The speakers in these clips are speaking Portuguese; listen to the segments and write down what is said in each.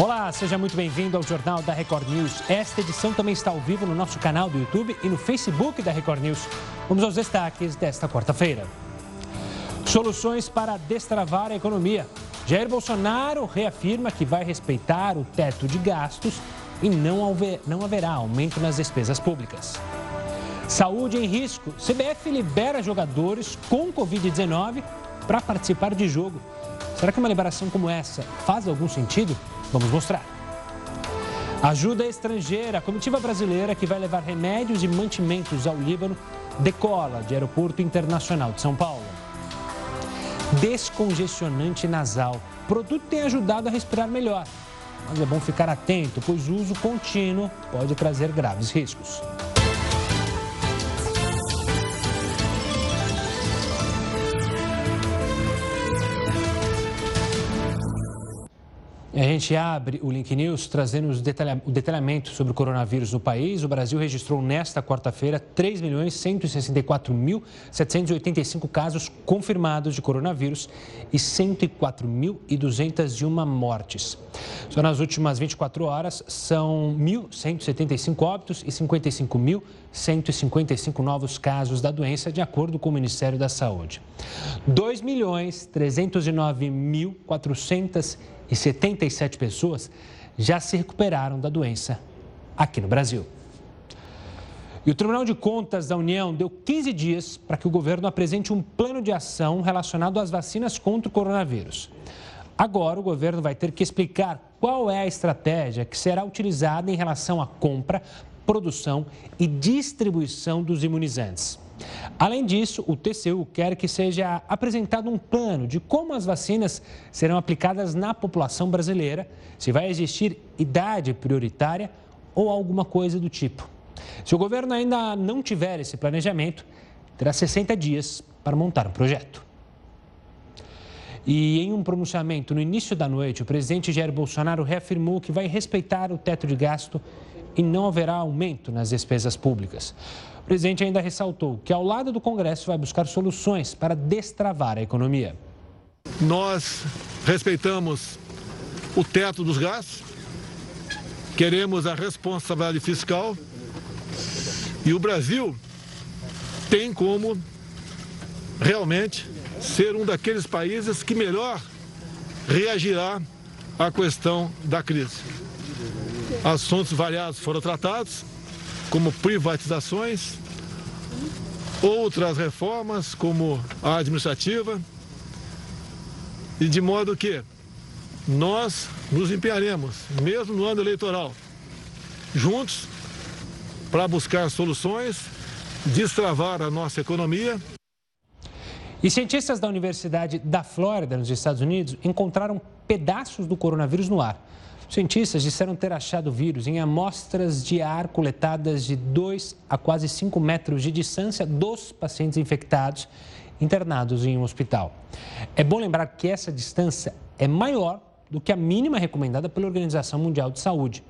Olá, seja muito bem-vindo ao Jornal da Record News. Esta edição também está ao vivo no nosso canal do YouTube e no Facebook da Record News. Vamos aos destaques desta quarta-feira. Soluções para destravar a economia. Jair Bolsonaro reafirma que vai respeitar o teto de gastos e não, não haverá aumento nas despesas públicas. Saúde em risco. CBF libera jogadores com Covid-19 para participar de jogo. Será que uma liberação como essa faz algum sentido? Vamos mostrar. Ajuda estrangeira. A comitiva brasileira que vai levar remédios e mantimentos ao Líbano decola de Aeroporto Internacional de São Paulo. Descongestionante nasal. O produto tem ajudado a respirar melhor, mas é bom ficar atento, pois o uso contínuo pode trazer graves riscos. A gente abre o Link News trazendo o detalhamento sobre o coronavírus no país. O Brasil registrou nesta quarta-feira 3.164.785 casos confirmados de coronavírus e 104.201 mortes. Só nas últimas 24 horas são 1.175 óbitos e 55.155 novos casos da doença, de acordo com o Ministério da Saúde. 2.309.400 e 77 pessoas já se recuperaram da doença aqui no Brasil. E o Tribunal de Contas da União deu 15 dias para que o governo apresente um plano de ação relacionado às vacinas contra o coronavírus. Agora, o governo vai ter que explicar qual é a estratégia que será utilizada em relação à compra, produção e distribuição dos imunizantes. Além disso, o TCU quer que seja apresentado um plano de como as vacinas serão aplicadas na população brasileira, se vai existir idade prioritária ou alguma coisa do tipo. Se o governo ainda não tiver esse planejamento, terá 60 dias para montar um projeto. E em um pronunciamento no início da noite, o presidente Jair Bolsonaro reafirmou que vai respeitar o teto de gasto e não haverá aumento nas despesas públicas presidente ainda ressaltou que, ao lado do Congresso, vai buscar soluções para destravar a economia. Nós respeitamos o teto dos gastos, queremos a responsabilidade fiscal e o Brasil tem como realmente ser um daqueles países que melhor reagirá à questão da crise. Assuntos variados foram tratados, como privatizações, outras reformas, como a administrativa, e de modo que nós nos empenharemos, mesmo no ano eleitoral, juntos, para buscar soluções, destravar a nossa economia. E cientistas da Universidade da Flórida, nos Estados Unidos, encontraram pedaços do coronavírus no ar. Cientistas disseram ter achado o vírus em amostras de ar coletadas de 2 a quase 5 metros de distância dos pacientes infectados internados em um hospital. É bom lembrar que essa distância é maior do que a mínima recomendada pela Organização Mundial de Saúde.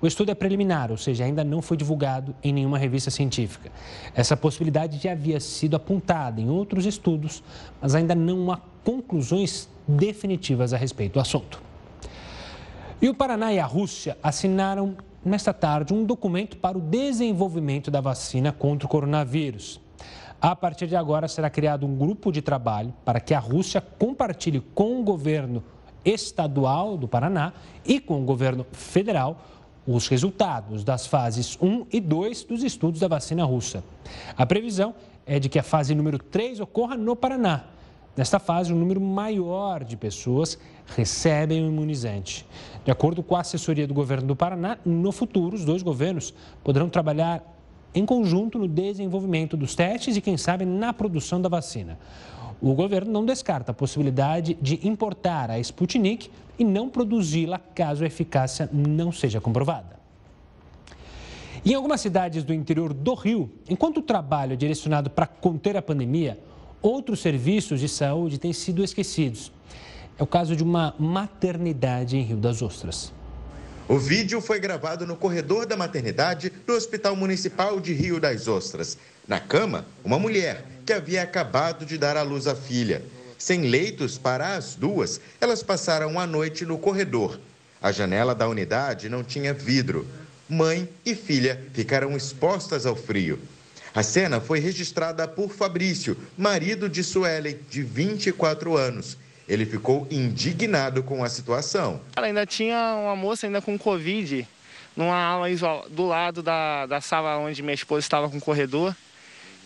O estudo é preliminar, ou seja, ainda não foi divulgado em nenhuma revista científica. Essa possibilidade já havia sido apontada em outros estudos, mas ainda não há conclusões definitivas a respeito do assunto. E o Paraná e a Rússia assinaram nesta tarde um documento para o desenvolvimento da vacina contra o coronavírus. A partir de agora será criado um grupo de trabalho para que a Rússia compartilhe com o governo estadual do Paraná e com o governo federal os resultados das fases 1 e 2 dos estudos da vacina russa. A previsão é de que a fase número 3 ocorra no Paraná Nesta fase, um número maior de pessoas recebem o imunizante. De acordo com a assessoria do governo do Paraná, no futuro, os dois governos poderão trabalhar em conjunto no desenvolvimento dos testes e, quem sabe, na produção da vacina. O governo não descarta a possibilidade de importar a Sputnik e não produzi-la caso a eficácia não seja comprovada. Em algumas cidades do interior do Rio, enquanto o trabalho é direcionado para conter a pandemia, outros serviços de saúde têm sido esquecidos. É o caso de uma maternidade em Rio das Ostras. O vídeo foi gravado no corredor da maternidade do Hospital Municipal de Rio das Ostras. Na cama, uma mulher que havia acabado de dar à luz a filha. Sem leitos para as duas, elas passaram a noite no corredor. A janela da unidade não tinha vidro. Mãe e filha ficaram expostas ao frio. A cena foi registrada por Fabrício, marido de Suelen, de 24 anos. Ele ficou indignado com a situação. Ela ainda tinha uma moça ainda com Covid, numa aula do lado da, da sala onde minha esposa estava com o corredor.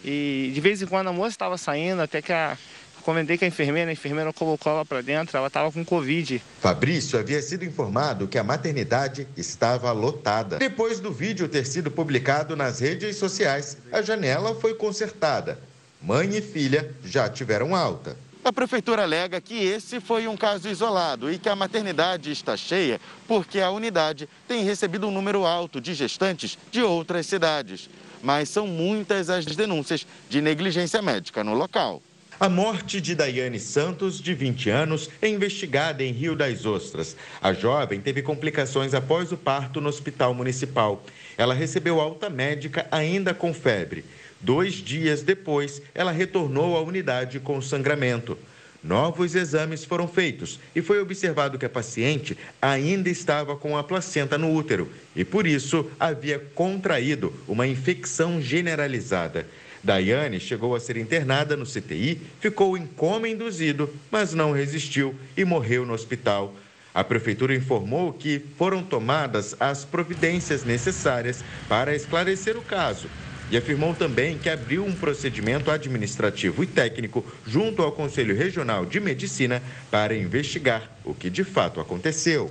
E de vez em quando a moça estava saindo, até que a, comentei com a enfermeira, a enfermeira colocou ela para dentro, ela estava com Covid. Fabrício havia sido informado que a maternidade estava lotada. Depois do vídeo ter sido publicado nas redes sociais, a janela foi consertada. Mãe e filha já tiveram alta. A prefeitura alega que esse foi um caso isolado e que a maternidade está cheia porque a unidade tem recebido um número alto de gestantes de outras cidades. Mas são muitas as denúncias de negligência médica no local. A morte de Daiane Santos, de 20 anos, é investigada em Rio das Ostras. A jovem teve complicações após o parto no hospital municipal. Ela recebeu alta médica ainda com febre. Dois dias depois, ela retornou à unidade com sangramento. Novos exames foram feitos e foi observado que a paciente ainda estava com a placenta no útero e, por isso, havia contraído uma infecção generalizada. Daiane chegou a ser internada no CTI, ficou em coma induzido, mas não resistiu e morreu no hospital. A prefeitura informou que foram tomadas as providências necessárias para esclarecer o caso e afirmou também que abriu um procedimento administrativo e técnico junto ao Conselho Regional de Medicina para investigar o que de fato aconteceu.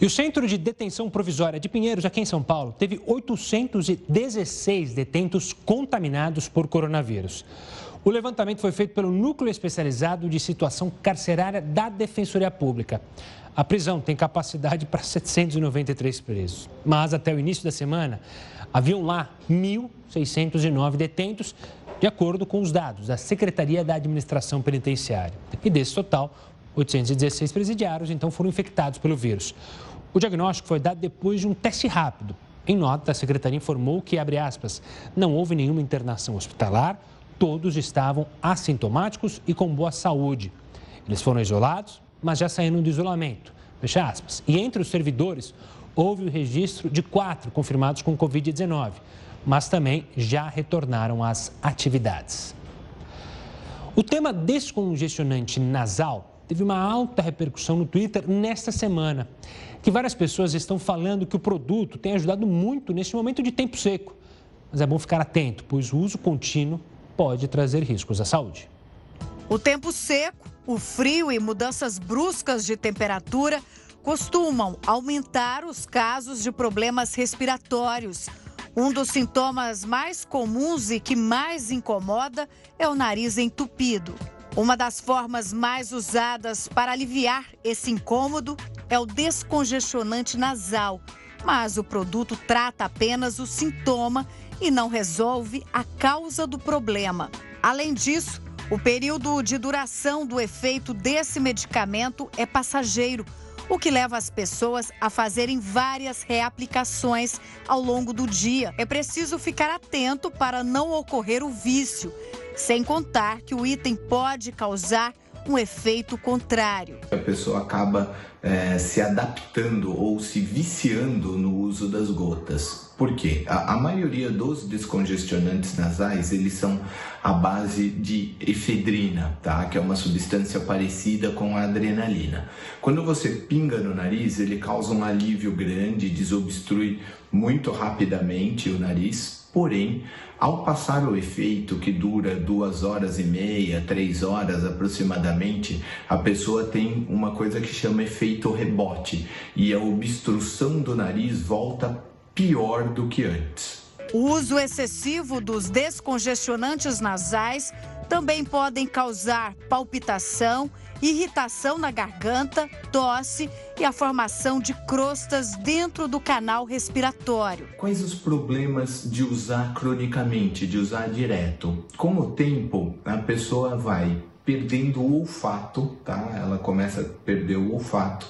E o Centro de Detenção Provisória de Pinheiros, aqui em São Paulo, teve 816 detentos contaminados por coronavírus. O levantamento foi feito pelo Núcleo Especializado de Situação Carcerária da Defensoria Pública. A prisão tem capacidade para 793 presos. Mas até o início da semana, haviam lá 1.609 detentos, de acordo com os dados da Secretaria da Administração Penitenciária. E desse total, 816 presidiários então foram infectados pelo vírus. O diagnóstico foi dado depois de um teste rápido. Em nota, a secretaria informou que, abre aspas, não houve nenhuma internação hospitalar, todos estavam assintomáticos e com boa saúde. Eles foram isolados, mas já saíram do isolamento. Fecha aspas. E entre os servidores, houve o registro de quatro confirmados com Covid-19, mas também já retornaram às atividades. O tema descongestionante nasal teve uma alta repercussão no Twitter nesta semana, que várias pessoas estão falando que o produto tem ajudado muito neste momento de tempo seco. Mas é bom ficar atento, pois o uso contínuo pode trazer riscos à saúde. O tempo seco, o frio e mudanças bruscas de temperatura costumam aumentar os casos de problemas respiratórios. Um dos sintomas mais comuns e que mais incomoda é o nariz entupido. Uma das formas mais usadas para aliviar esse incômodo é o descongestionante nasal, mas o produto trata apenas o sintoma e não resolve a causa do problema. Além disso, o período de duração do efeito desse medicamento é passageiro, o que leva as pessoas a fazerem várias reaplicações ao longo do dia. É preciso ficar atento para não ocorrer o vício sem contar que o item pode causar um efeito contrário. A pessoa acaba é, se adaptando ou se viciando no uso das gotas. Por quê? A, a, maioria dos descongestionantes nasais, eles são à base de efedrina, tá? Que é uma substância parecida com a adrenalina. Quando você pinga no nariz, ele causa um alívio grande, desobstrui muito rapidamente o nariz, porém ao passar o efeito, que dura duas horas e meia, três horas aproximadamente, a pessoa tem uma coisa que chama efeito rebote e a obstrução do nariz volta pior do que antes. O uso excessivo dos descongestionantes nasais também podem causar palpitação irritação na garganta, tosse e a formação de crostas dentro do canal respiratório. Quais os problemas de usar cronicamente, de usar direto? Com o tempo, a pessoa vai perdendo o olfato, tá? Ela começa a perder o olfato.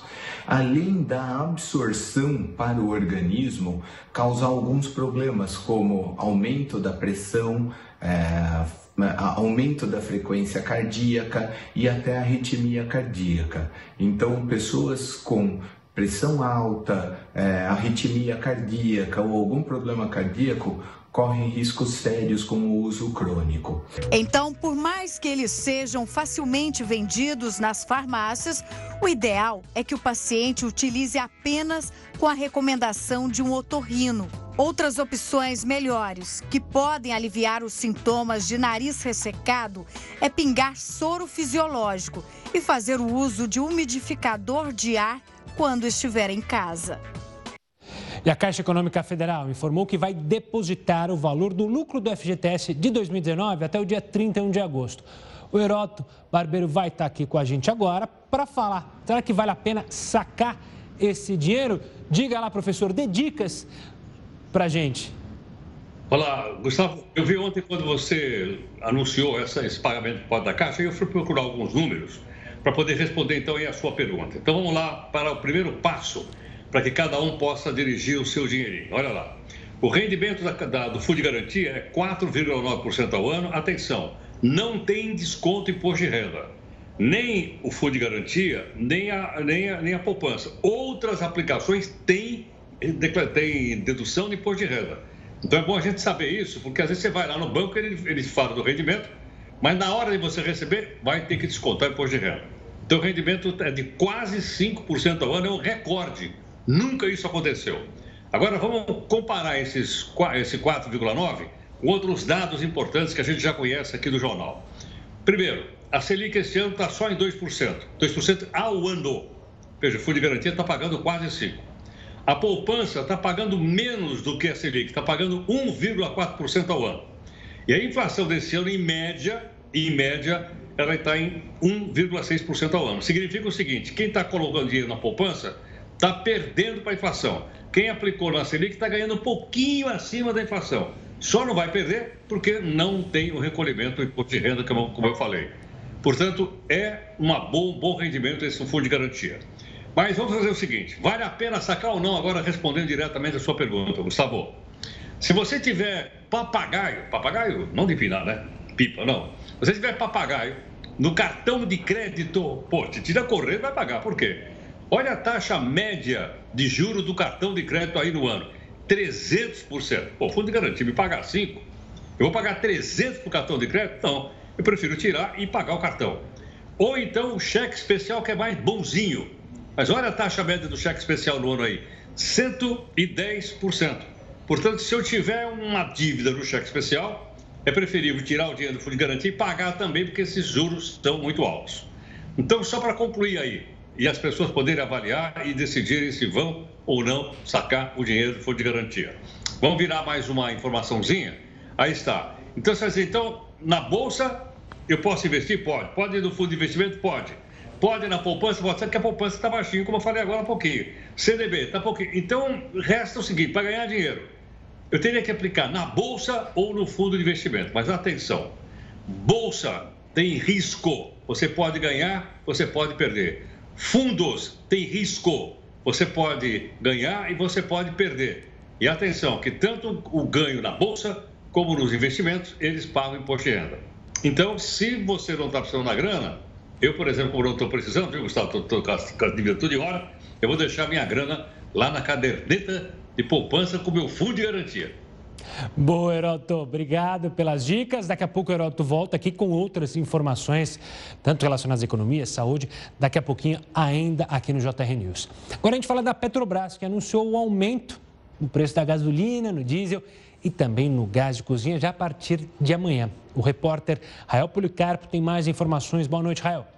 Além da absorção para o organismo, causa alguns problemas, como aumento da pressão, é, aumento da frequência cardíaca e até arritmia cardíaca. Então, pessoas com pressão alta, é, arritmia cardíaca ou algum problema cardíaco, correm riscos sérios com o uso crônico. Então, por mais que eles sejam facilmente vendidos nas farmácias, o ideal é que o paciente utilize apenas com a recomendação de um otorrino. Outras opções melhores que podem aliviar os sintomas de nariz ressecado é pingar soro fisiológico e fazer o uso de umidificador de ar quando estiver em casa. E a Caixa Econômica Federal informou que vai depositar o valor do lucro do FGTS de 2019 até o dia 31 de agosto. O Heroto Barbeiro vai estar aqui com a gente agora para falar. Será que vale a pena sacar esse dinheiro? Diga lá, professor, dê dicas para a gente. Olá, Gustavo. Eu vi ontem quando você anunciou esse pagamento por da Caixa e eu fui procurar alguns números para poder responder então aí a sua pergunta. Então vamos lá para o primeiro passo para que cada um possa dirigir o seu dinheirinho. Olha lá. O rendimento da, da, do Fundo de Garantia é 4,9% ao ano. Atenção, não tem desconto em imposto de renda. Nem o Fundo de Garantia, nem a, nem a, nem a poupança. Outras aplicações têm, têm dedução de imposto de renda. Então é bom a gente saber isso, porque às vezes você vai lá no banco e ele, ele fala do rendimento, mas na hora de você receber, vai ter que descontar o imposto de renda. Então o rendimento é de quase 5% ao ano, é um recorde Nunca isso aconteceu. Agora vamos comparar esses, esse 4,9 com outros dados importantes que a gente já conhece aqui do jornal. Primeiro, a Selic esse ano está só em 2%. 2% ao ano. Veja, o Fundo de Garantia está pagando quase 5%. A poupança está pagando menos do que a Selic, está pagando 1,4% ao ano. E a inflação desse ano, em média, em média, ela está em 1,6% ao ano. Significa o seguinte: quem está colocando dinheiro na poupança está perdendo para a inflação. Quem aplicou na Selic está ganhando um pouquinho acima da inflação. Só não vai perder porque não tem o recolhimento do imposto de renda, como eu falei. Portanto, é uma bom, um bom rendimento esse fundo de garantia. Mas vamos fazer o seguinte: vale a pena sacar ou não? Agora, respondendo diretamente a sua pergunta, Gustavo. Se você tiver papagaio, papagaio, não de pinar, né? Pipa, não. Se você tiver papagaio no cartão de crédito, pô, te tira correndo vai pagar. Por quê? Olha a taxa média de juros do cartão de crédito aí no ano. 300%. Pô, fundo de garantia me pagar 5. Eu vou pagar 300 para o cartão de crédito? Não. Eu prefiro tirar e pagar o cartão. Ou então o cheque especial que é mais bonzinho. Mas olha a taxa média do cheque especial no ano aí. 110%. Portanto, se eu tiver uma dívida no cheque especial, é preferível tirar o dinheiro do fundo de garantia e pagar também, porque esses juros estão muito altos. Então, só para concluir aí, e as pessoas poderem avaliar e decidirem se vão ou não sacar o dinheiro do fundo de garantia. Vamos virar mais uma informaçãozinha? Aí está. Então, você diz, então, na bolsa eu posso investir? Pode. Pode ir no fundo de investimento? Pode. Pode na poupança? Pode ser que a poupança está baixinho, como eu falei agora há pouquinho. CDB, está pouquinho. Então, resta o seguinte, para ganhar dinheiro, eu teria que aplicar na bolsa ou no fundo de investimento. Mas atenção, bolsa tem risco. Você pode ganhar, você pode perder. Fundos tem risco. Você pode ganhar e você pode perder. E atenção, que tanto o ganho na bolsa como nos investimentos, eles pagam imposto de renda. Então, se você não está precisando da grana, eu, por exemplo, como não estou precisando, viu, Gustavo? Estou com a dívida tudo de hora, eu vou deixar minha grana lá na caderneta de poupança com meu fundo de garantia. Boa, Heroto. Obrigado pelas dicas. Daqui a pouco o Heroto volta aqui com outras informações, tanto relacionadas à economia, saúde, daqui a pouquinho ainda aqui no JR News. Agora a gente fala da Petrobras, que anunciou o aumento no preço da gasolina, no diesel e também no gás de cozinha já a partir de amanhã. O repórter Rael Policarpo tem mais informações. Boa noite, Rael.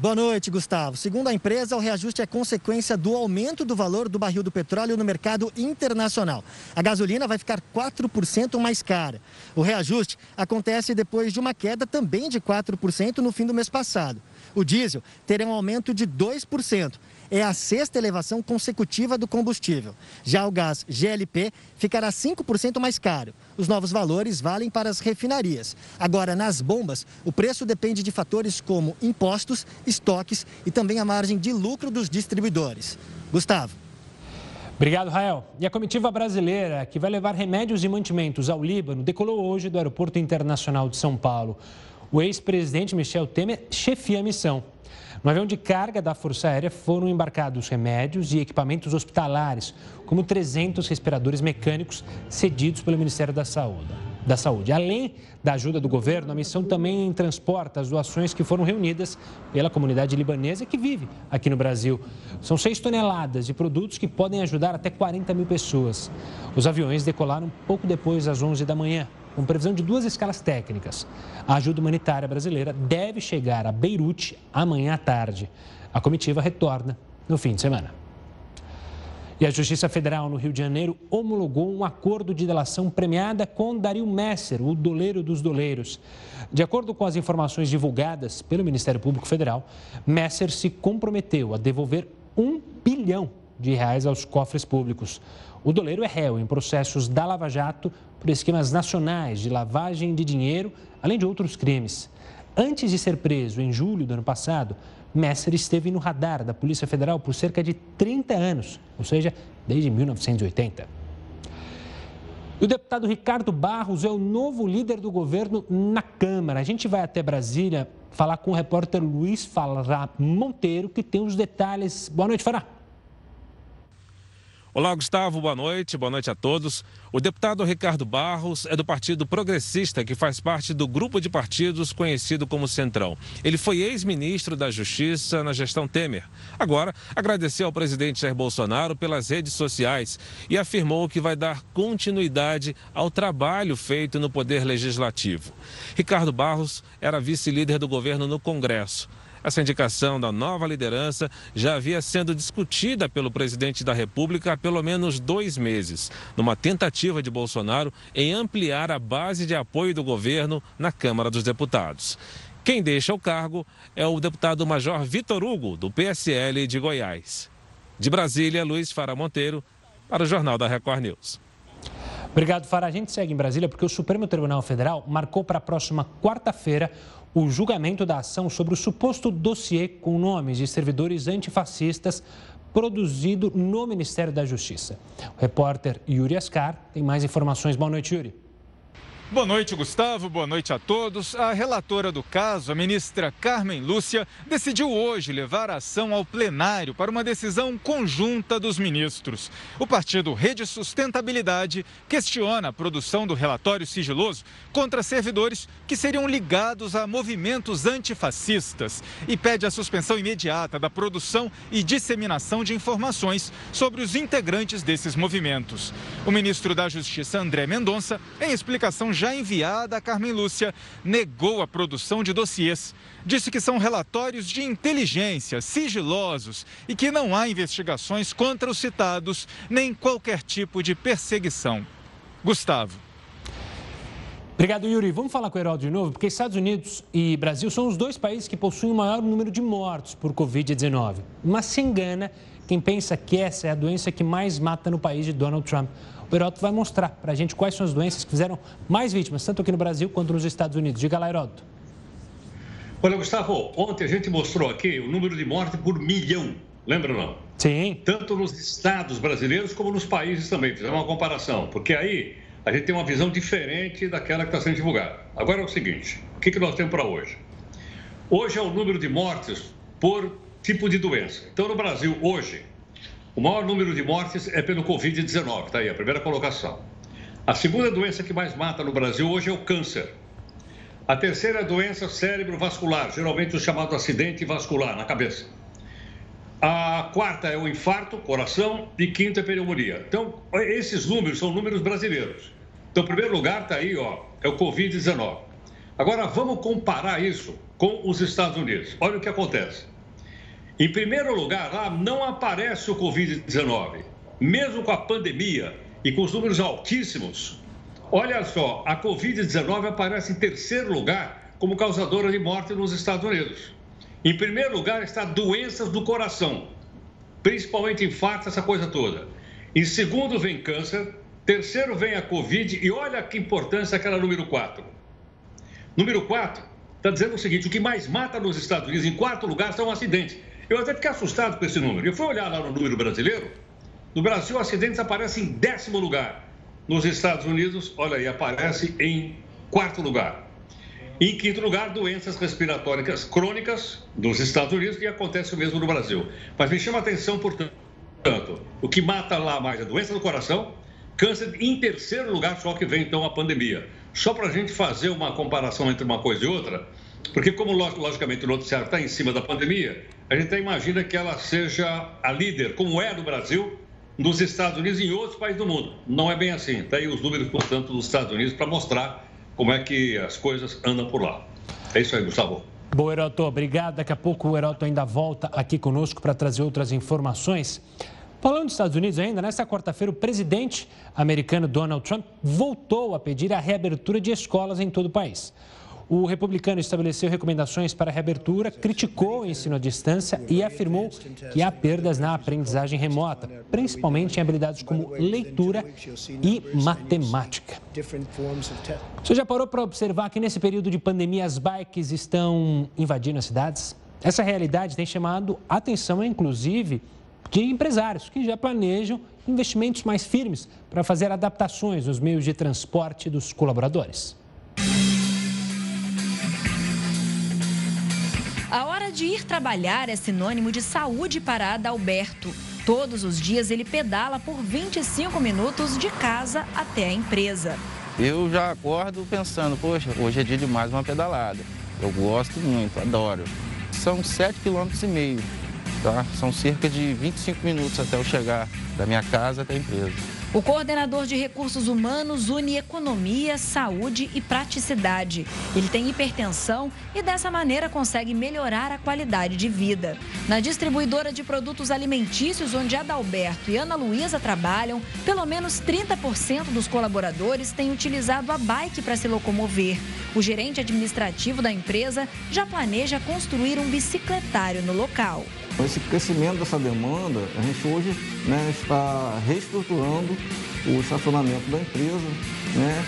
Boa noite, Gustavo. Segundo a empresa, o reajuste é consequência do aumento do valor do barril do petróleo no mercado internacional. A gasolina vai ficar 4% mais cara. O reajuste acontece depois de uma queda também de 4% no fim do mês passado. O diesel terá um aumento de 2% é a sexta elevação consecutiva do combustível. Já o gás GLP ficará 5% mais caro. Os novos valores valem para as refinarias. Agora, nas bombas, o preço depende de fatores como impostos, estoques e também a margem de lucro dos distribuidores. Gustavo. Obrigado, Rael. E a comitiva brasileira, que vai levar remédios e mantimentos ao Líbano, decolou hoje do Aeroporto Internacional de São Paulo. O ex-presidente Michel Temer chefia a missão. No avião de carga da Força Aérea foram embarcados remédios e equipamentos hospitalares, como 300 respiradores mecânicos cedidos pelo Ministério da Saúde. Da Saúde. Além da ajuda do governo, a missão também transporta as doações que foram reunidas pela comunidade libanesa que vive aqui no Brasil. São 6 toneladas de produtos que podem ajudar até 40 mil pessoas. Os aviões decolaram pouco depois das 11 da manhã com previsão de duas escalas técnicas. A ajuda humanitária brasileira deve chegar a Beirute amanhã à tarde. A comitiva retorna no fim de semana. E a Justiça Federal no Rio de Janeiro homologou um acordo de delação premiada com Dario Messer, o doleiro dos doleiros. De acordo com as informações divulgadas pelo Ministério Público Federal, Messer se comprometeu a devolver um bilhão de reais aos cofres públicos. O doleiro é réu em processos da Lava Jato por esquemas nacionais de lavagem de dinheiro, além de outros crimes. Antes de ser preso em julho do ano passado, Messer esteve no radar da Polícia Federal por cerca de 30 anos, ou seja, desde 1980. O deputado Ricardo Barros é o novo líder do governo na Câmara. A gente vai até Brasília falar com o repórter Luiz Fará Monteiro, que tem os detalhes. Boa noite, Fará. Olá, Gustavo, boa noite, boa noite a todos. O deputado Ricardo Barros é do Partido Progressista, que faz parte do grupo de partidos conhecido como Centrão. Ele foi ex-ministro da Justiça na gestão Temer. Agora, agradeceu ao presidente Jair Bolsonaro pelas redes sociais e afirmou que vai dar continuidade ao trabalho feito no Poder Legislativo. Ricardo Barros era vice-líder do governo no Congresso. Essa indicação da nova liderança já havia sendo discutida pelo presidente da República há pelo menos dois meses, numa tentativa de Bolsonaro em ampliar a base de apoio do governo na Câmara dos Deputados. Quem deixa o cargo é o deputado Major Vitor Hugo, do PSL de Goiás. De Brasília, Luiz Fara Monteiro, para o Jornal da Record News. Obrigado, Fara. A gente segue em Brasília porque o Supremo Tribunal Federal marcou para a próxima quarta-feira o julgamento da ação sobre o suposto dossiê com nomes de servidores antifascistas produzido no Ministério da Justiça. O repórter Yuri Ascar tem mais informações. Boa noite, Yuri. Boa noite, Gustavo. Boa noite a todos. A relatora do caso, a ministra Carmen Lúcia, decidiu hoje levar a ação ao plenário para uma decisão conjunta dos ministros. O partido Rede Sustentabilidade questiona a produção do relatório sigiloso contra servidores que seriam ligados a movimentos antifascistas e pede a suspensão imediata da produção e disseminação de informações sobre os integrantes desses movimentos. O ministro da Justiça, André Mendonça, em explicação já enviada a Carmen Lúcia, negou a produção de dossiês. Disse que são relatórios de inteligência, sigilosos e que não há investigações contra os citados, nem qualquer tipo de perseguição. Gustavo. Obrigado, Yuri. Vamos falar com o Heraldo de novo, porque Estados Unidos e Brasil são os dois países que possuem o maior número de mortos por Covid-19. Mas se engana quem pensa que essa é a doença que mais mata no país de Donald Trump. O Heródoto vai mostrar para a gente quais são as doenças que fizeram mais vítimas, tanto aqui no Brasil quanto nos Estados Unidos. Diga lá, Heródoto. Olha, Gustavo, ontem a gente mostrou aqui o número de mortes por milhão. Lembra não? Sim. Tanto nos estados brasileiros como nos países também. Fizemos uma comparação, porque aí a gente tem uma visão diferente daquela que está sendo divulgada. Agora é o seguinte: o que, que nós temos para hoje? Hoje é o número de mortes por tipo de doença. Então, no Brasil, hoje, o maior número de mortes é pelo Covid-19, está aí a primeira colocação. A segunda doença que mais mata no Brasil hoje é o câncer. A terceira é a doença cérebrovascular, geralmente o chamado acidente vascular na cabeça. A quarta é o infarto, coração, e quinta é pneumonia. Então, esses números são números brasileiros. Então, em primeiro lugar está aí, ó, é o Covid-19. Agora, vamos comparar isso com os Estados Unidos. Olha o que acontece. Em primeiro lugar, lá não aparece o Covid-19. Mesmo com a pandemia e com os números altíssimos, olha só, a Covid-19 aparece em terceiro lugar como causadora de morte nos Estados Unidos. Em primeiro lugar está doenças do coração, principalmente infarto, essa coisa toda. Em segundo vem câncer, terceiro vem a Covid e olha que importância aquela número 4. Número 4 está dizendo o seguinte: o que mais mata nos Estados Unidos, em quarto lugar, são acidentes. Eu até fiquei assustado com esse número. Eu fui olhar lá no número brasileiro. No Brasil, acidentes aparecem em décimo lugar. Nos Estados Unidos, olha aí, aparece em quarto lugar. Em quinto lugar, doenças respiratórias crônicas dos Estados Unidos, e acontece o mesmo no Brasil. Mas me chama a atenção, portanto, o que mata lá mais é doença do coração, câncer, em terceiro lugar, só que vem então a pandemia. Só para a gente fazer uma comparação entre uma coisa e outra, porque como logicamente o noticiário está em cima da pandemia, a gente até imagina que ela seja a líder, como é no Brasil, nos Estados Unidos e em outros países do mundo. Não é bem assim. Está aí os números, portanto, dos Estados Unidos para mostrar como é que as coisas andam por lá. É isso aí, Gustavo. Bom, Heroto, obrigado. Daqui a pouco o Heroto ainda volta aqui conosco para trazer outras informações. Falando dos Estados Unidos ainda, nesta quarta-feira, o presidente americano Donald Trump voltou a pedir a reabertura de escolas em todo o país. O republicano estabeleceu recomendações para a reabertura, criticou o ensino à distância e afirmou que há perdas na aprendizagem remota, principalmente em habilidades como leitura e matemática. Você já parou para observar que nesse período de pandemia as bikes estão invadindo as cidades? Essa realidade tem chamado atenção, inclusive, de empresários que já planejam investimentos mais firmes para fazer adaptações nos meios de transporte dos colaboradores. A hora de ir trabalhar é sinônimo de saúde para Adalberto. Todos os dias ele pedala por 25 minutos de casa até a empresa. Eu já acordo pensando, poxa, hoje é dia de mais uma pedalada. Eu gosto muito, adoro. São 7,5 km, tá? São cerca de 25 minutos até eu chegar da minha casa até a empresa. O coordenador de recursos humanos une economia, saúde e praticidade. Ele tem hipertensão e dessa maneira consegue melhorar a qualidade de vida. Na distribuidora de produtos alimentícios onde Adalberto e Ana Luísa trabalham, pelo menos 30% dos colaboradores têm utilizado a bike para se locomover. O gerente administrativo da empresa já planeja construir um bicicletário no local. Com esse crescimento dessa demanda, a gente hoje né, está reestruturando o estacionamento da empresa, né,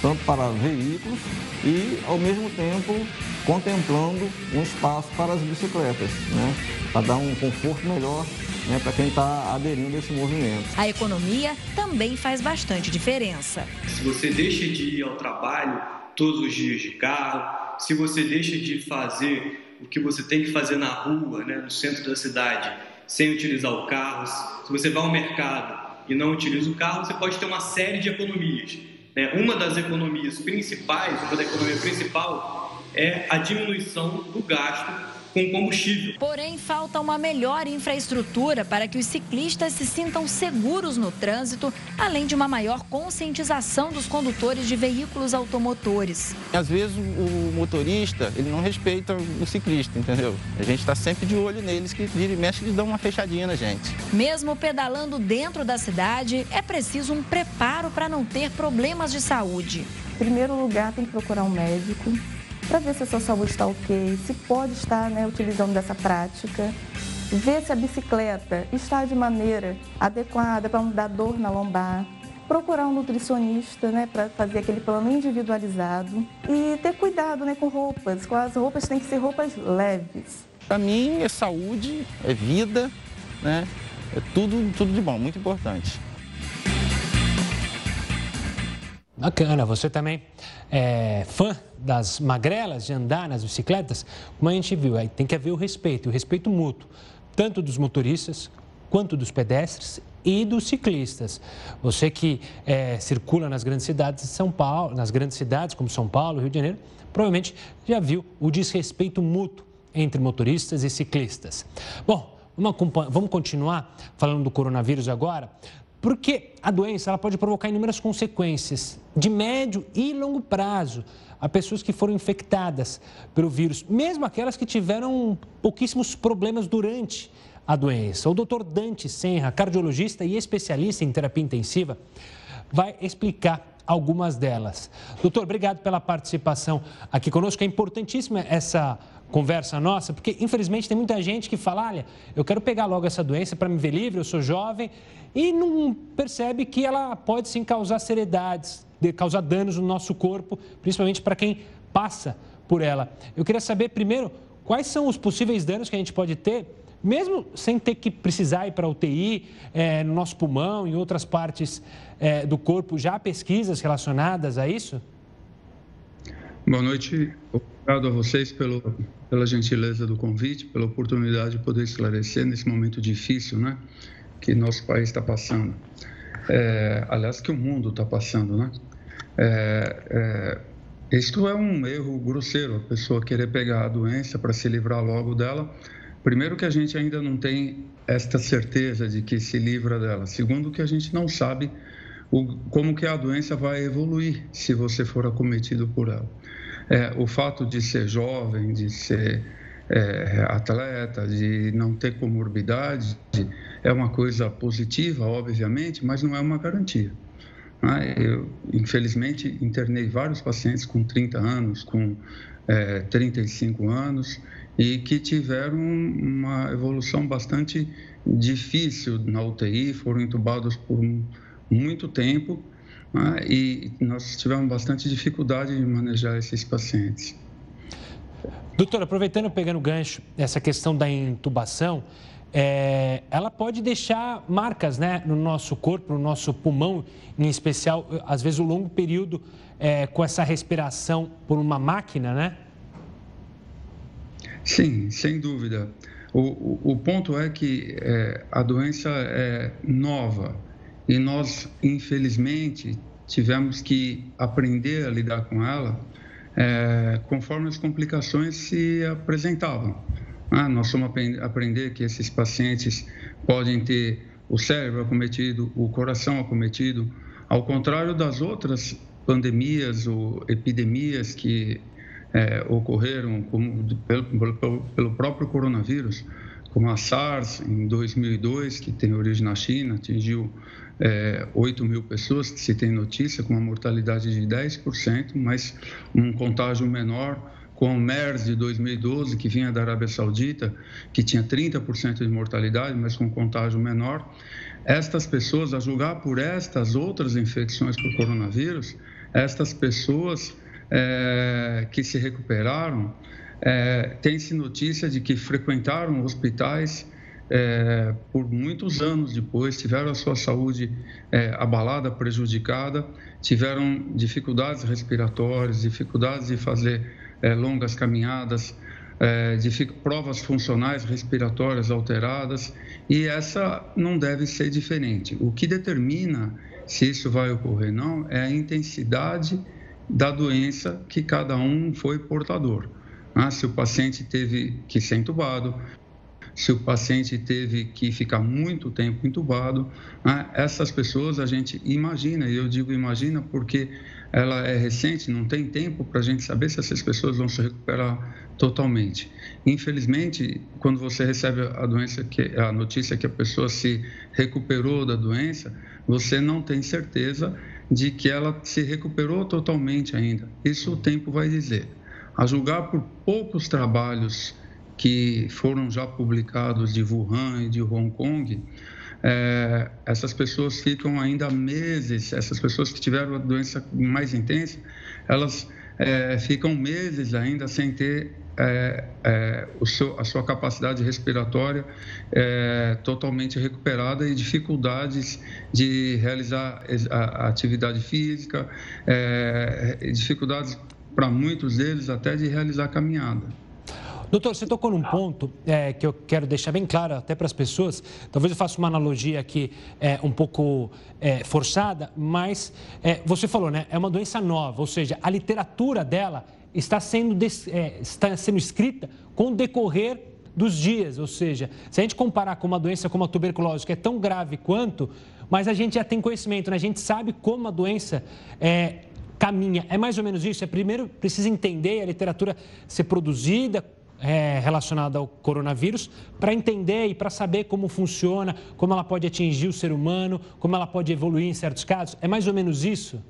tanto para veículos e, ao mesmo tempo, contemplando um espaço para as bicicletas, né, para dar um conforto melhor né, para quem está aderindo a esse movimento. A economia também faz bastante diferença. Se você deixa de ir ao trabalho todos os dias de carro, se você deixa de fazer o que você tem que fazer na rua, né, no centro da cidade, sem utilizar o carro. Se você vai ao mercado e não utiliza o carro, você pode ter uma série de economias. Né? Uma das economias principais, uma da economia principal, é a diminuição do gasto com combustível. Porém, falta uma melhor infraestrutura para que os ciclistas se sintam seguros no trânsito, além de uma maior conscientização dos condutores de veículos automotores. Às vezes o motorista, ele não respeita o ciclista, entendeu? A gente está sempre de olho neles, que vira e mexe, eles dão uma fechadinha na gente. Mesmo pedalando dentro da cidade, é preciso um preparo para não ter problemas de saúde. Em primeiro lugar, tem que procurar um médico, para ver se a sua saúde está ok, se pode estar né, utilizando dessa prática, ver se a bicicleta está de maneira adequada para não dar dor na lombar, procurar um nutricionista né, para fazer aquele plano individualizado e ter cuidado né, com roupas, com as roupas têm que ser roupas leves. Para mim é saúde, é vida, né? é tudo, tudo de bom, muito importante. Bacana, você também é fã das magrelas de andar nas bicicletas? Como a gente viu, aí tem que haver o respeito, o respeito mútuo, tanto dos motoristas quanto dos pedestres e dos ciclistas. Você que é, circula nas grandes cidades de São Paulo, nas grandes cidades como São Paulo, Rio de Janeiro, provavelmente já viu o desrespeito mútuo entre motoristas e ciclistas. Bom, vamos continuar falando do coronavírus agora. Porque a doença ela pode provocar inúmeras consequências de médio e longo prazo a pessoas que foram infectadas pelo vírus, mesmo aquelas que tiveram pouquíssimos problemas durante a doença. O doutor Dante Senra, cardiologista e especialista em terapia intensiva, vai explicar algumas delas. Doutor, obrigado pela participação aqui conosco. É importantíssima essa conversa nossa, porque infelizmente tem muita gente que fala: olha, eu quero pegar logo essa doença para me ver livre, eu sou jovem, e não percebe que ela pode sim causar seriedades, causar danos no nosso corpo, principalmente para quem passa por ela. Eu queria saber primeiro quais são os possíveis danos que a gente pode ter, mesmo sem ter que precisar ir para UTI, é, no nosso pulmão, em outras partes é, do corpo, já há pesquisas relacionadas a isso? Boa noite. Obrigado a vocês pelo, pela gentileza do convite, pela oportunidade de poder esclarecer nesse momento difícil né, que nosso país está passando. É, aliás, que o mundo está passando. Né? É, é, isto é um erro grosseiro, a pessoa querer pegar a doença para se livrar logo dela. Primeiro que a gente ainda não tem esta certeza de que se livra dela. Segundo que a gente não sabe o, como que a doença vai evoluir se você for acometido por ela. É, o fato de ser jovem, de ser é, atleta, de não ter comorbidade, é uma coisa positiva, obviamente, mas não é uma garantia. Né? Eu, infelizmente, internei vários pacientes com 30 anos, com é, 35 anos, e que tiveram uma evolução bastante difícil na UTI, foram entubados por muito tempo né? e nós tivemos bastante dificuldade em manejar esses pacientes. Doutor, aproveitando, pegando o gancho, essa questão da intubação, é, ela pode deixar marcas né, no nosso corpo, no nosso pulmão, em especial, às vezes, o um longo período é, com essa respiração por uma máquina, né? Sim, sem dúvida. O, o, o ponto é que é, a doença é nova e nós, infelizmente, tivemos que aprender a lidar com ela é, conforme as complicações se apresentavam. Ah, nós fomos aprender que esses pacientes podem ter o cérebro acometido, o coração acometido, ao contrário das outras pandemias ou epidemias que é, ocorreram como, pelo, pelo, próprio coronavírus, como a SARS em 2002, que tem origem na China, atingiu é, 8 mil pessoas, se tem notícia, com uma mortalidade de 10%, mas um contágio menor, com o MERS de 2012, que vinha da Arábia Saudita, que tinha 30% de mortalidade, mas com contágio menor. Estas pessoas, a julgar por estas outras infecções por coronavírus, estas pessoas é, que se recuperaram, é, tem-se notícia de que frequentaram hospitais é, por muitos anos depois, tiveram a sua saúde é, abalada, prejudicada, tiveram dificuldades respiratórias, dificuldades de fazer é, longas caminhadas, é, provas funcionais respiratórias alteradas, e essa não deve ser diferente. O que determina se isso vai ocorrer ou não é a intensidade da doença que cada um foi portador. Ah, se o paciente teve que ser entubado, se o paciente teve que ficar muito tempo entubado. Né? Essas pessoas a gente imagina, e eu digo imagina porque ela é recente, não tem tempo para a gente saber se essas pessoas vão se recuperar totalmente. Infelizmente, quando você recebe a doença, que a notícia que a pessoa se recuperou da doença, você não tem certeza de que ela se recuperou totalmente ainda. Isso o tempo vai dizer. A julgar por poucos trabalhos que foram já publicados de Wuhan e de Hong Kong, é, essas pessoas ficam ainda meses, essas pessoas que tiveram a doença mais intensa, elas é, ficam meses ainda sem ter é, é seu, a sua capacidade respiratória é, totalmente recuperada e dificuldades de realizar a, atividade física, é, dificuldades para muitos deles até de realizar caminhada. Doutor, você tocou num ponto é, que eu quero deixar bem claro até para as pessoas. Talvez eu faça uma analogia aqui é, um pouco é, forçada, mas é, você falou, né? É uma doença nova, ou seja, a literatura dela está sendo, é, está sendo escrita com o decorrer dos dias, ou seja, se a gente comparar com uma doença como a tuberculose, que é tão grave quanto, mas a gente já tem conhecimento, né? a gente sabe como a doença é, caminha. É mais ou menos isso? É primeiro precisa entender a literatura ser produzida, é, relacionada ao coronavírus para entender e para saber como funciona, como ela pode atingir o ser humano, como ela pode evoluir em certos casos? É mais ou menos isso?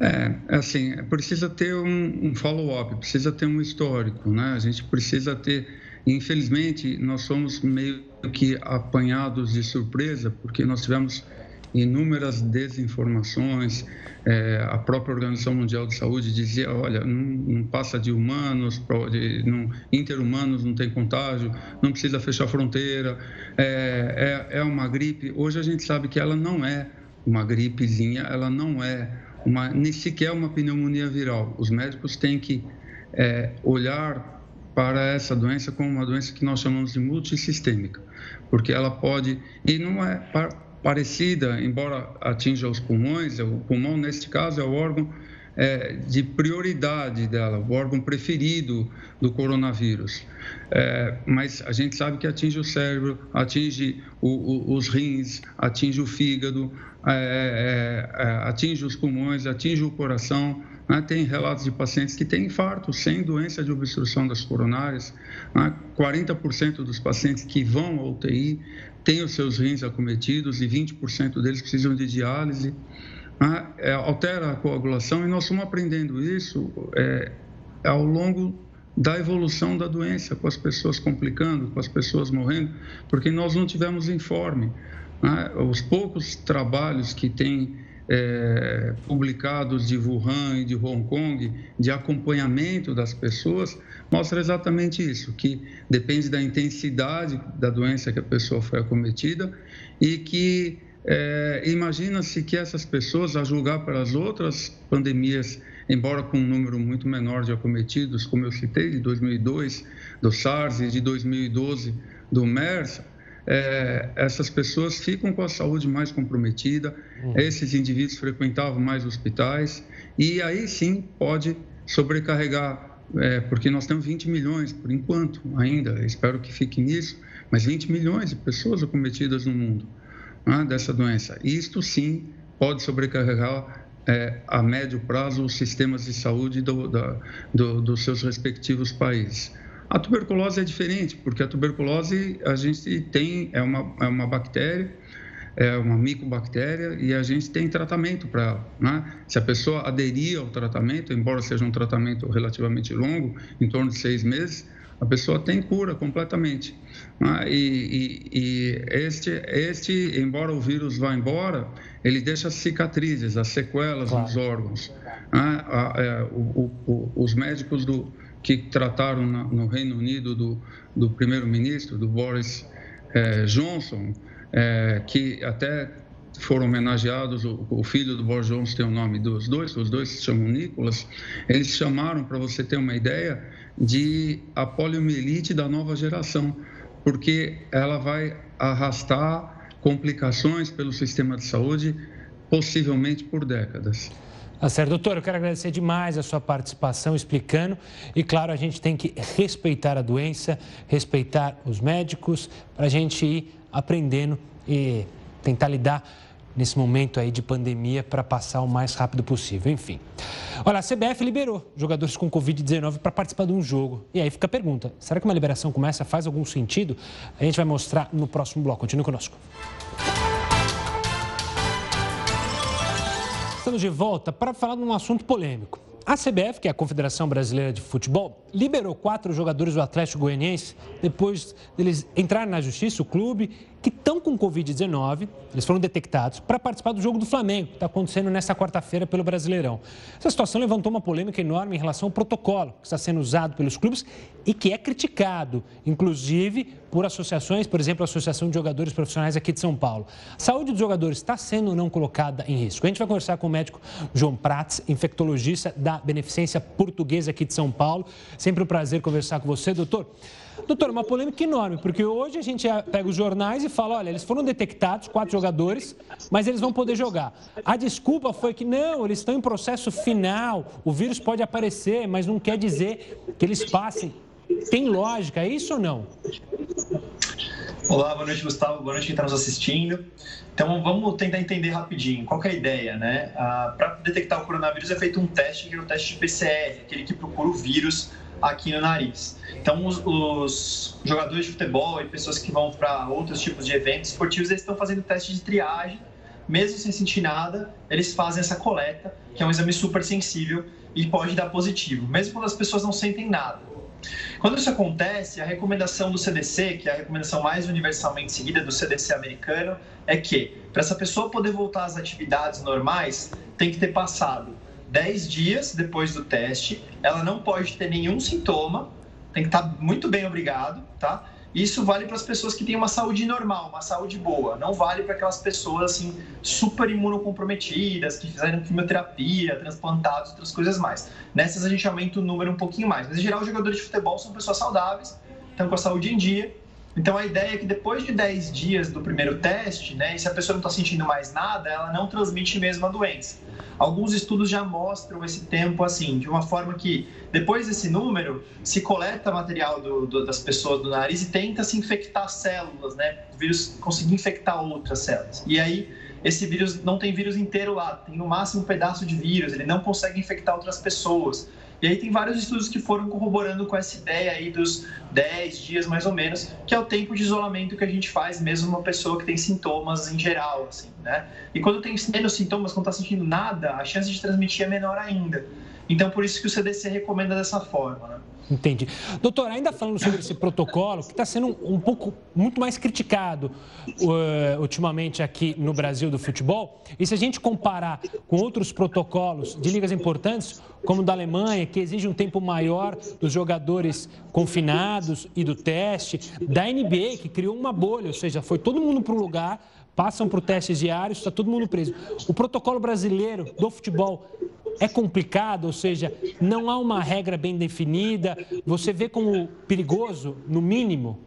É, assim, precisa ter um, um follow-up, precisa ter um histórico, né? A gente precisa ter, infelizmente, nós somos meio que apanhados de surpresa, porque nós tivemos inúmeras desinformações. É, a própria Organização Mundial de Saúde dizia: olha, não, não passa de humanos, de, não, interhumanos não tem contágio, não precisa fechar fronteira, é, é, é uma gripe. Hoje a gente sabe que ela não é uma gripezinha, ela não é uma, nem sequer uma pneumonia viral. Os médicos têm que é, olhar para essa doença como uma doença que nós chamamos de multissistêmica, porque ela pode, e não é parecida, embora atinja os pulmões, o pulmão, neste caso, é o órgão é, de prioridade dela, o órgão preferido do coronavírus. É, mas a gente sabe que atinge o cérebro, atinge o, o, os rins, atinge o fígado, é, é, é atinge os pulmões, atinge o coração. Né? Tem relatos de pacientes que têm infarto sem doença de obstrução das coronárias. Né? 40% dos pacientes que vão ao UTI têm os seus rins acometidos e 20% deles precisam de diálise né, é, altera a coagulação e nós estamos aprendendo isso é, ao longo da evolução da doença, com as pessoas complicando, com as pessoas morrendo, porque nós não tivemos informe. Né? Os poucos trabalhos que têm é, publicados de Wuhan e de Hong Kong, de acompanhamento das pessoas, mostra exatamente isso, que depende da intensidade da doença que a pessoa foi acometida e que é, Imagina-se que essas pessoas, a julgar pelas outras pandemias, embora com um número muito menor de acometidos, como eu citei, de 2002, do SARS e de 2012, do MERS, é, essas pessoas ficam com a saúde mais comprometida, uhum. esses indivíduos frequentavam mais hospitais, e aí sim pode sobrecarregar, é, porque nós temos 20 milhões, por enquanto ainda, espero que fique nisso, mas 20 milhões de pessoas acometidas no mundo né, dessa doença. Isto sim pode sobrecarregar é, a médio prazo os sistemas de saúde do, da, do, dos seus respectivos países. A tuberculose é diferente, porque a tuberculose a gente tem, é uma, é uma bactéria, é uma micobactéria e a gente tem tratamento para ela. Né? Se a pessoa aderir ao tratamento, embora seja um tratamento relativamente longo, em torno de seis meses, a pessoa tem cura completamente. Né? E, e, e, este, este, embora o vírus vá embora, ele deixa cicatrizes, as sequelas claro. nos órgãos. Né? É, o, o, os médicos do, que trataram na, no Reino Unido do, do primeiro-ministro, do Boris é, Johnson, é, que até foram homenageados, o, o, filho do Boris Johnson tem o nome dos dois, os dois se chamam Nicholas, eles chamaram, para você ter uma ideia, de a poliomielite da nova geração, porque ela vai arrastar complicações pelo sistema de saúde, possivelmente por décadas. Tá certo, doutor, eu quero agradecer demais a sua participação explicando. E claro, a gente tem que respeitar a doença, respeitar os médicos, para a gente ir aprendendo e tentar lidar nesse momento aí de pandemia para passar o mais rápido possível. Enfim. Olha, a CBF liberou jogadores com Covid-19 para participar de um jogo. E aí fica a pergunta: será que uma liberação como essa faz algum sentido? A gente vai mostrar no próximo bloco. Continue conosco. Estamos de volta para falar de um assunto polêmico. A CBF, que é a Confederação Brasileira de Futebol, liberou quatro jogadores do Atlético Goianiense depois deles entrarem na justiça, o clube, que estão com Covid-19, eles foram detectados, para participar do jogo do Flamengo, que está acontecendo nesta quarta-feira pelo Brasileirão. Essa situação levantou uma polêmica enorme em relação ao protocolo que está sendo usado pelos clubes e que é criticado, inclusive por associações, por exemplo, a Associação de Jogadores Profissionais aqui de São Paulo. A saúde dos jogadores está sendo ou não colocada em risco? A gente vai conversar com o médico João Prats, infectologista da Beneficência Portuguesa aqui de São Paulo. Sempre um prazer conversar com você, doutor. Doutor, uma polêmica enorme, porque hoje a gente pega os jornais e fala, olha, eles foram detectados, quatro jogadores, mas eles vão poder jogar. A desculpa foi que não, eles estão em processo final, o vírus pode aparecer, mas não quer dizer que eles passem. Tem lógica, é isso ou não? Olá, boa noite, Gustavo. Boa noite quem está nos assistindo. Então, vamos tentar entender rapidinho. Qual é a ideia, né? Ah, Para detectar o coronavírus é feito um teste, que é o teste de PCR, aquele que procura o vírus aqui no nariz. Então, os, os jogadores de futebol e pessoas que vão para outros tipos de eventos esportivos, eles estão fazendo teste de triagem, mesmo sem sentir nada, eles fazem essa coleta, que é um exame super sensível e pode dar positivo, mesmo quando as pessoas não sentem nada. Quando isso acontece, a recomendação do CDC, que é a recomendação mais universalmente seguida do CDC americano, é que para essa pessoa poder voltar às atividades normais, tem que ter passado 10 dias depois do teste, ela não pode ter nenhum sintoma, tem que estar muito bem obrigado, tá? Isso vale para as pessoas que têm uma saúde normal, uma saúde boa. Não vale para aquelas pessoas assim super imunocomprometidas, que fizeram quimioterapia, transplantados, outras coisas mais. Nessas a gente aumenta o número um pouquinho mais. Mas em geral, os jogadores de futebol são pessoas saudáveis, estão com a saúde em dia então a ideia é que depois de 10 dias do primeiro teste, né, e se a pessoa não está sentindo mais nada, ela não transmite mesmo a doença. Alguns estudos já mostram esse tempo assim, de uma forma que depois desse número se coleta material do, do, das pessoas do nariz e tenta se infectar células, né? O vírus conseguir infectar outras células. E aí esse vírus não tem vírus inteiro lá, tem no máximo um pedaço de vírus, ele não consegue infectar outras pessoas. E aí tem vários estudos que foram corroborando com essa ideia aí dos 10 dias mais ou menos, que é o tempo de isolamento que a gente faz mesmo uma pessoa que tem sintomas em geral, assim, né? E quando tem menos sintomas, quando tá sentindo nada, a chance de transmitir é menor ainda. Então por isso que o CDC recomenda dessa forma, né? Entendi. Doutor, ainda falando sobre esse protocolo, que está sendo um, pouco, muito mais criticado uh, ultimamente aqui no Brasil do futebol, e se a gente comparar com outros protocolos de ligas importantes, como o da Alemanha, que exige um tempo maior dos jogadores confinados e do teste, da NBA, que criou uma bolha, ou seja, foi todo mundo para um lugar, passam para o teste diário, está todo mundo preso. O protocolo brasileiro do futebol é complicado, ou seja, não há uma regra bem definida. Você vê como perigoso, no mínimo?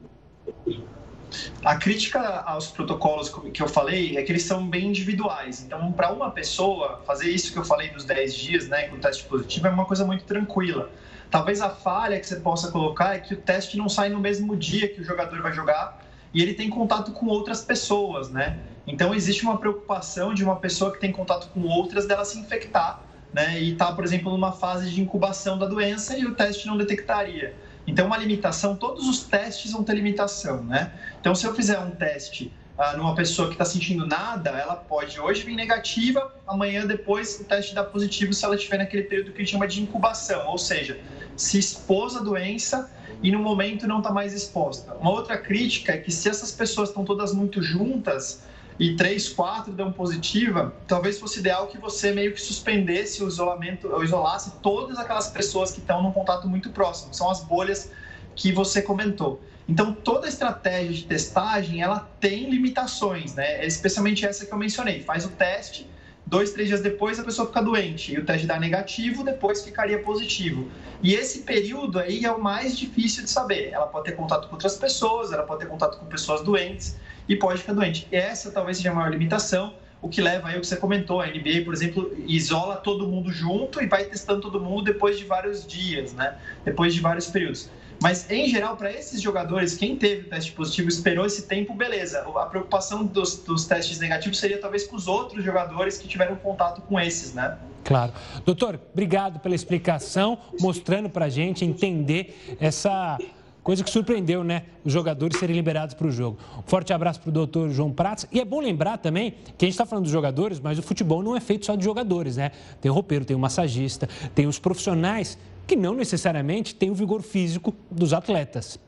A crítica aos protocolos que eu falei é que eles são bem individuais. Então, para uma pessoa, fazer isso que eu falei dos 10 dias, né, com o teste positivo, é uma coisa muito tranquila. Talvez a falha que você possa colocar é que o teste não sai no mesmo dia que o jogador vai jogar e ele tem contato com outras pessoas, né? Então, existe uma preocupação de uma pessoa que tem contato com outras dela se infectar né, e está, por exemplo, numa fase de incubação da doença e o teste não detectaria. Então, uma limitação, todos os testes vão ter limitação, né? Então, se eu fizer um teste ah, numa pessoa que está sentindo nada, ela pode hoje vir negativa, amanhã depois o teste dá positivo se ela estiver naquele período que a gente chama de incubação, ou seja, se expôs à doença e no momento não está mais exposta. Uma outra crítica é que se essas pessoas estão todas muito juntas, e três, quatro dão positiva, talvez fosse ideal que você meio que suspendesse o isolamento, ou isolasse todas aquelas pessoas que estão num contato muito próximo, são as bolhas que você comentou. Então, toda estratégia de testagem, ela tem limitações, né? Especialmente essa que eu mencionei. Faz o teste, dois, três dias depois a pessoa fica doente e o teste dá negativo, depois ficaria positivo. E esse período aí é o mais difícil de saber. Ela pode ter contato com outras pessoas, ela pode ter contato com pessoas doentes e pode ficar doente. Essa talvez seja a maior limitação, o que leva aí o que você comentou, a NBA, por exemplo, isola todo mundo junto e vai testando todo mundo depois de vários dias, né? Depois de vários períodos. Mas, em geral, para esses jogadores, quem teve o teste positivo esperou esse tempo, beleza. A preocupação dos, dos testes negativos seria talvez com os outros jogadores que tiveram contato com esses, né? Claro. Doutor, obrigado pela explicação, mostrando para a gente entender essa Coisa que surpreendeu, né? Os jogadores serem liberados para o jogo. Um forte abraço para o doutor João Prats. E é bom lembrar também que a gente está falando dos jogadores, mas o futebol não é feito só de jogadores, né? Tem o roupeiro, tem o massagista, tem os profissionais que não necessariamente têm o vigor físico dos atletas.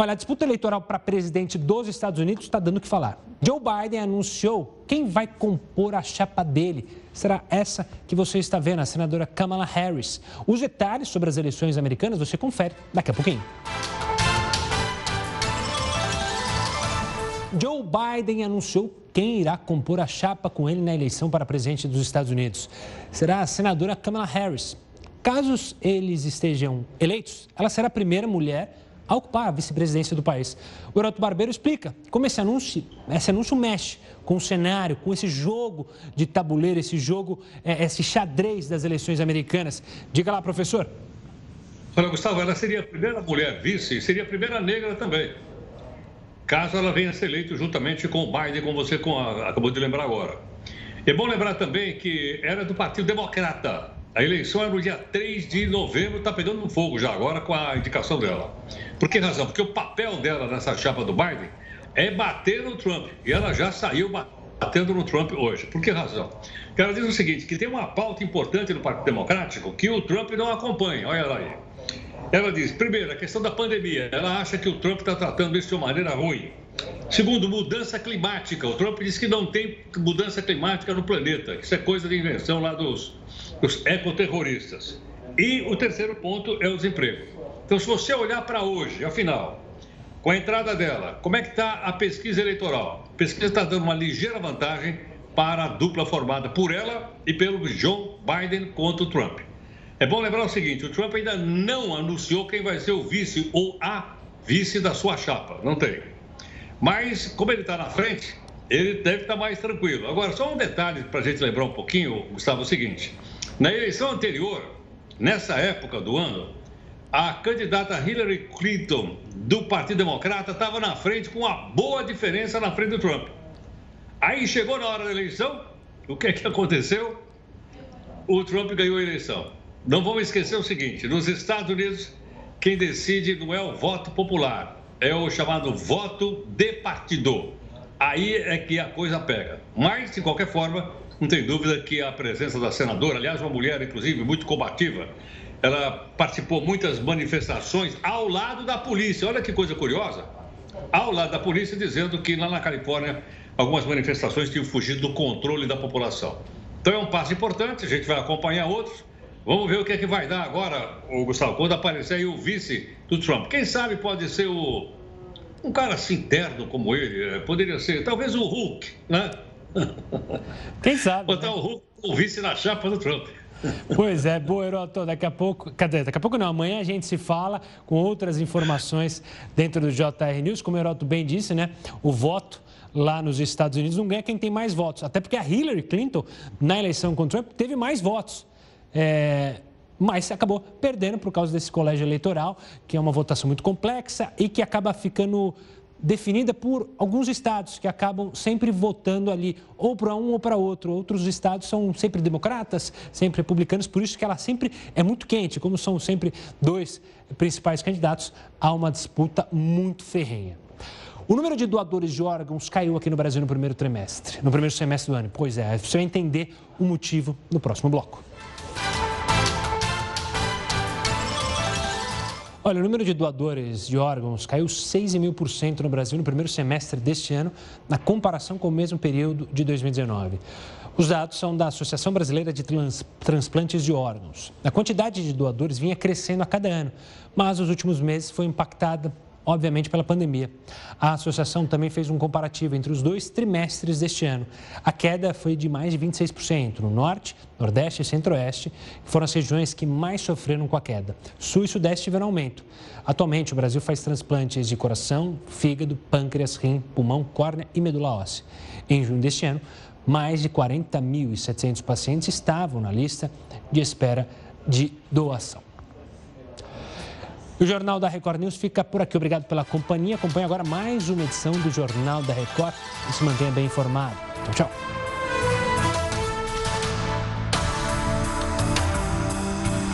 Olha, a disputa eleitoral para presidente dos Estados Unidos está dando o que falar. Joe Biden anunciou quem vai compor a chapa dele. Será essa que você está vendo, a senadora Kamala Harris. Os detalhes sobre as eleições americanas você confere daqui a pouquinho. Joe Biden anunciou quem irá compor a chapa com ele na eleição para presidente dos Estados Unidos. Será a senadora Kamala Harris. Caso eles estejam eleitos, ela será a primeira mulher a ocupar a vice-presidência do país. O Heroto Barbeiro explica como esse anúncio, esse anúncio mexe com o cenário, com esse jogo de tabuleiro, esse jogo, é, esse xadrez das eleições americanas. Diga lá, professor. Olha, Gustavo, ela seria a primeira mulher vice e seria a primeira negra também. Caso ela venha ser eleita juntamente com o Biden, como você acabou de lembrar agora. É bom lembrar também que era do Partido Democrata. A eleição é no dia 3 de novembro, está pegando fogo já agora com a indicação dela. Por que razão? Porque o papel dela nessa chapa do Biden é bater no Trump. E ela já saiu batendo no Trump hoje. Por que razão? Porque ela diz o seguinte, que tem uma pauta importante no Partido Democrático que o Trump não acompanha. Olha ela aí. Ela diz, primeiro, a questão da pandemia. Ela acha que o Trump está tratando isso de uma maneira ruim. Segundo, mudança climática. O Trump diz que não tem mudança climática no planeta. Isso é coisa de invenção lá dos os ecoterroristas. E o terceiro ponto é o desemprego. Então, se você olhar para hoje, afinal, com a entrada dela, como é que está a pesquisa eleitoral? A pesquisa está dando uma ligeira vantagem para a dupla formada por ela e pelo John Biden contra o Trump. É bom lembrar o seguinte: o Trump ainda não anunciou quem vai ser o vice ou a vice da sua chapa. Não tem. Mas, como ele está na frente, ele deve estar mais tranquilo. Agora, só um detalhe para a gente lembrar um pouquinho, Gustavo, é o seguinte: na eleição anterior, nessa época do ano, a candidata Hillary Clinton do Partido Democrata estava na frente com uma boa diferença na frente do Trump. Aí chegou na hora da eleição, o que é que aconteceu? O Trump ganhou a eleição. Não vamos esquecer o seguinte: nos Estados Unidos, quem decide não é o voto popular, é o chamado voto de partido aí é que a coisa pega. Mas, de qualquer forma, não tem dúvida que a presença da senadora, aliás, uma mulher, inclusive, muito combativa, ela participou muitas manifestações ao lado da polícia. Olha que coisa curiosa. Ao lado da polícia, dizendo que lá na Califórnia algumas manifestações tinham fugido do controle da população. Então é um passo importante, a gente vai acompanhar outros. Vamos ver o que é que vai dar agora, o Gustavo, quando aparecer aí o vice do Trump. Quem sabe pode ser o um cara assim terno como ele, é, poderia ser talvez o Hulk, né? Quem sabe? Botar né? o Hulk o vice na chapa do Trump. Pois é, boa, Heroto. Daqui a pouco, cadê? Daqui a pouco não, amanhã a gente se fala com outras informações dentro do JR News. Como o Heroto bem disse, né? O voto lá nos Estados Unidos não ganha quem tem mais votos. Até porque a Hillary Clinton, na eleição com o Trump, teve mais votos. É, mas acabou perdendo por causa desse colégio eleitoral, que é uma votação muito complexa e que acaba ficando definida por alguns estados que acabam sempre votando ali ou para um ou para outro. Outros estados são sempre democratas, sempre republicanos, por isso que ela sempre é muito quente, como são sempre dois principais candidatos, há uma disputa muito ferrenha. O número de doadores de órgãos caiu aqui no Brasil no primeiro trimestre, no primeiro semestre do ano. Pois é, você vai entender o motivo no próximo bloco. Olha, o número de doadores de órgãos caiu 6,5% por cento no Brasil no primeiro semestre deste ano, na comparação com o mesmo período de 2019. Os dados são da Associação Brasileira de Trans Transplantes de Órgãos. A quantidade de doadores vinha crescendo a cada ano, mas nos últimos meses foi impactada obviamente pela pandemia. A associação também fez um comparativo entre os dois trimestres deste ano. A queda foi de mais de 26% no Norte, Nordeste e Centro-Oeste, que foram as regiões que mais sofreram com a queda. Sul e Sudeste tiveram aumento. Atualmente, o Brasil faz transplantes de coração, fígado, pâncreas, rim, pulmão, córnea e medula óssea. Em junho deste ano, mais de 40.700 pacientes estavam na lista de espera de doação. O Jornal da Record News fica por aqui. Obrigado pela companhia. Acompanhe agora mais uma edição do Jornal da Record e se mantenha bem informado. Tchau, tchau.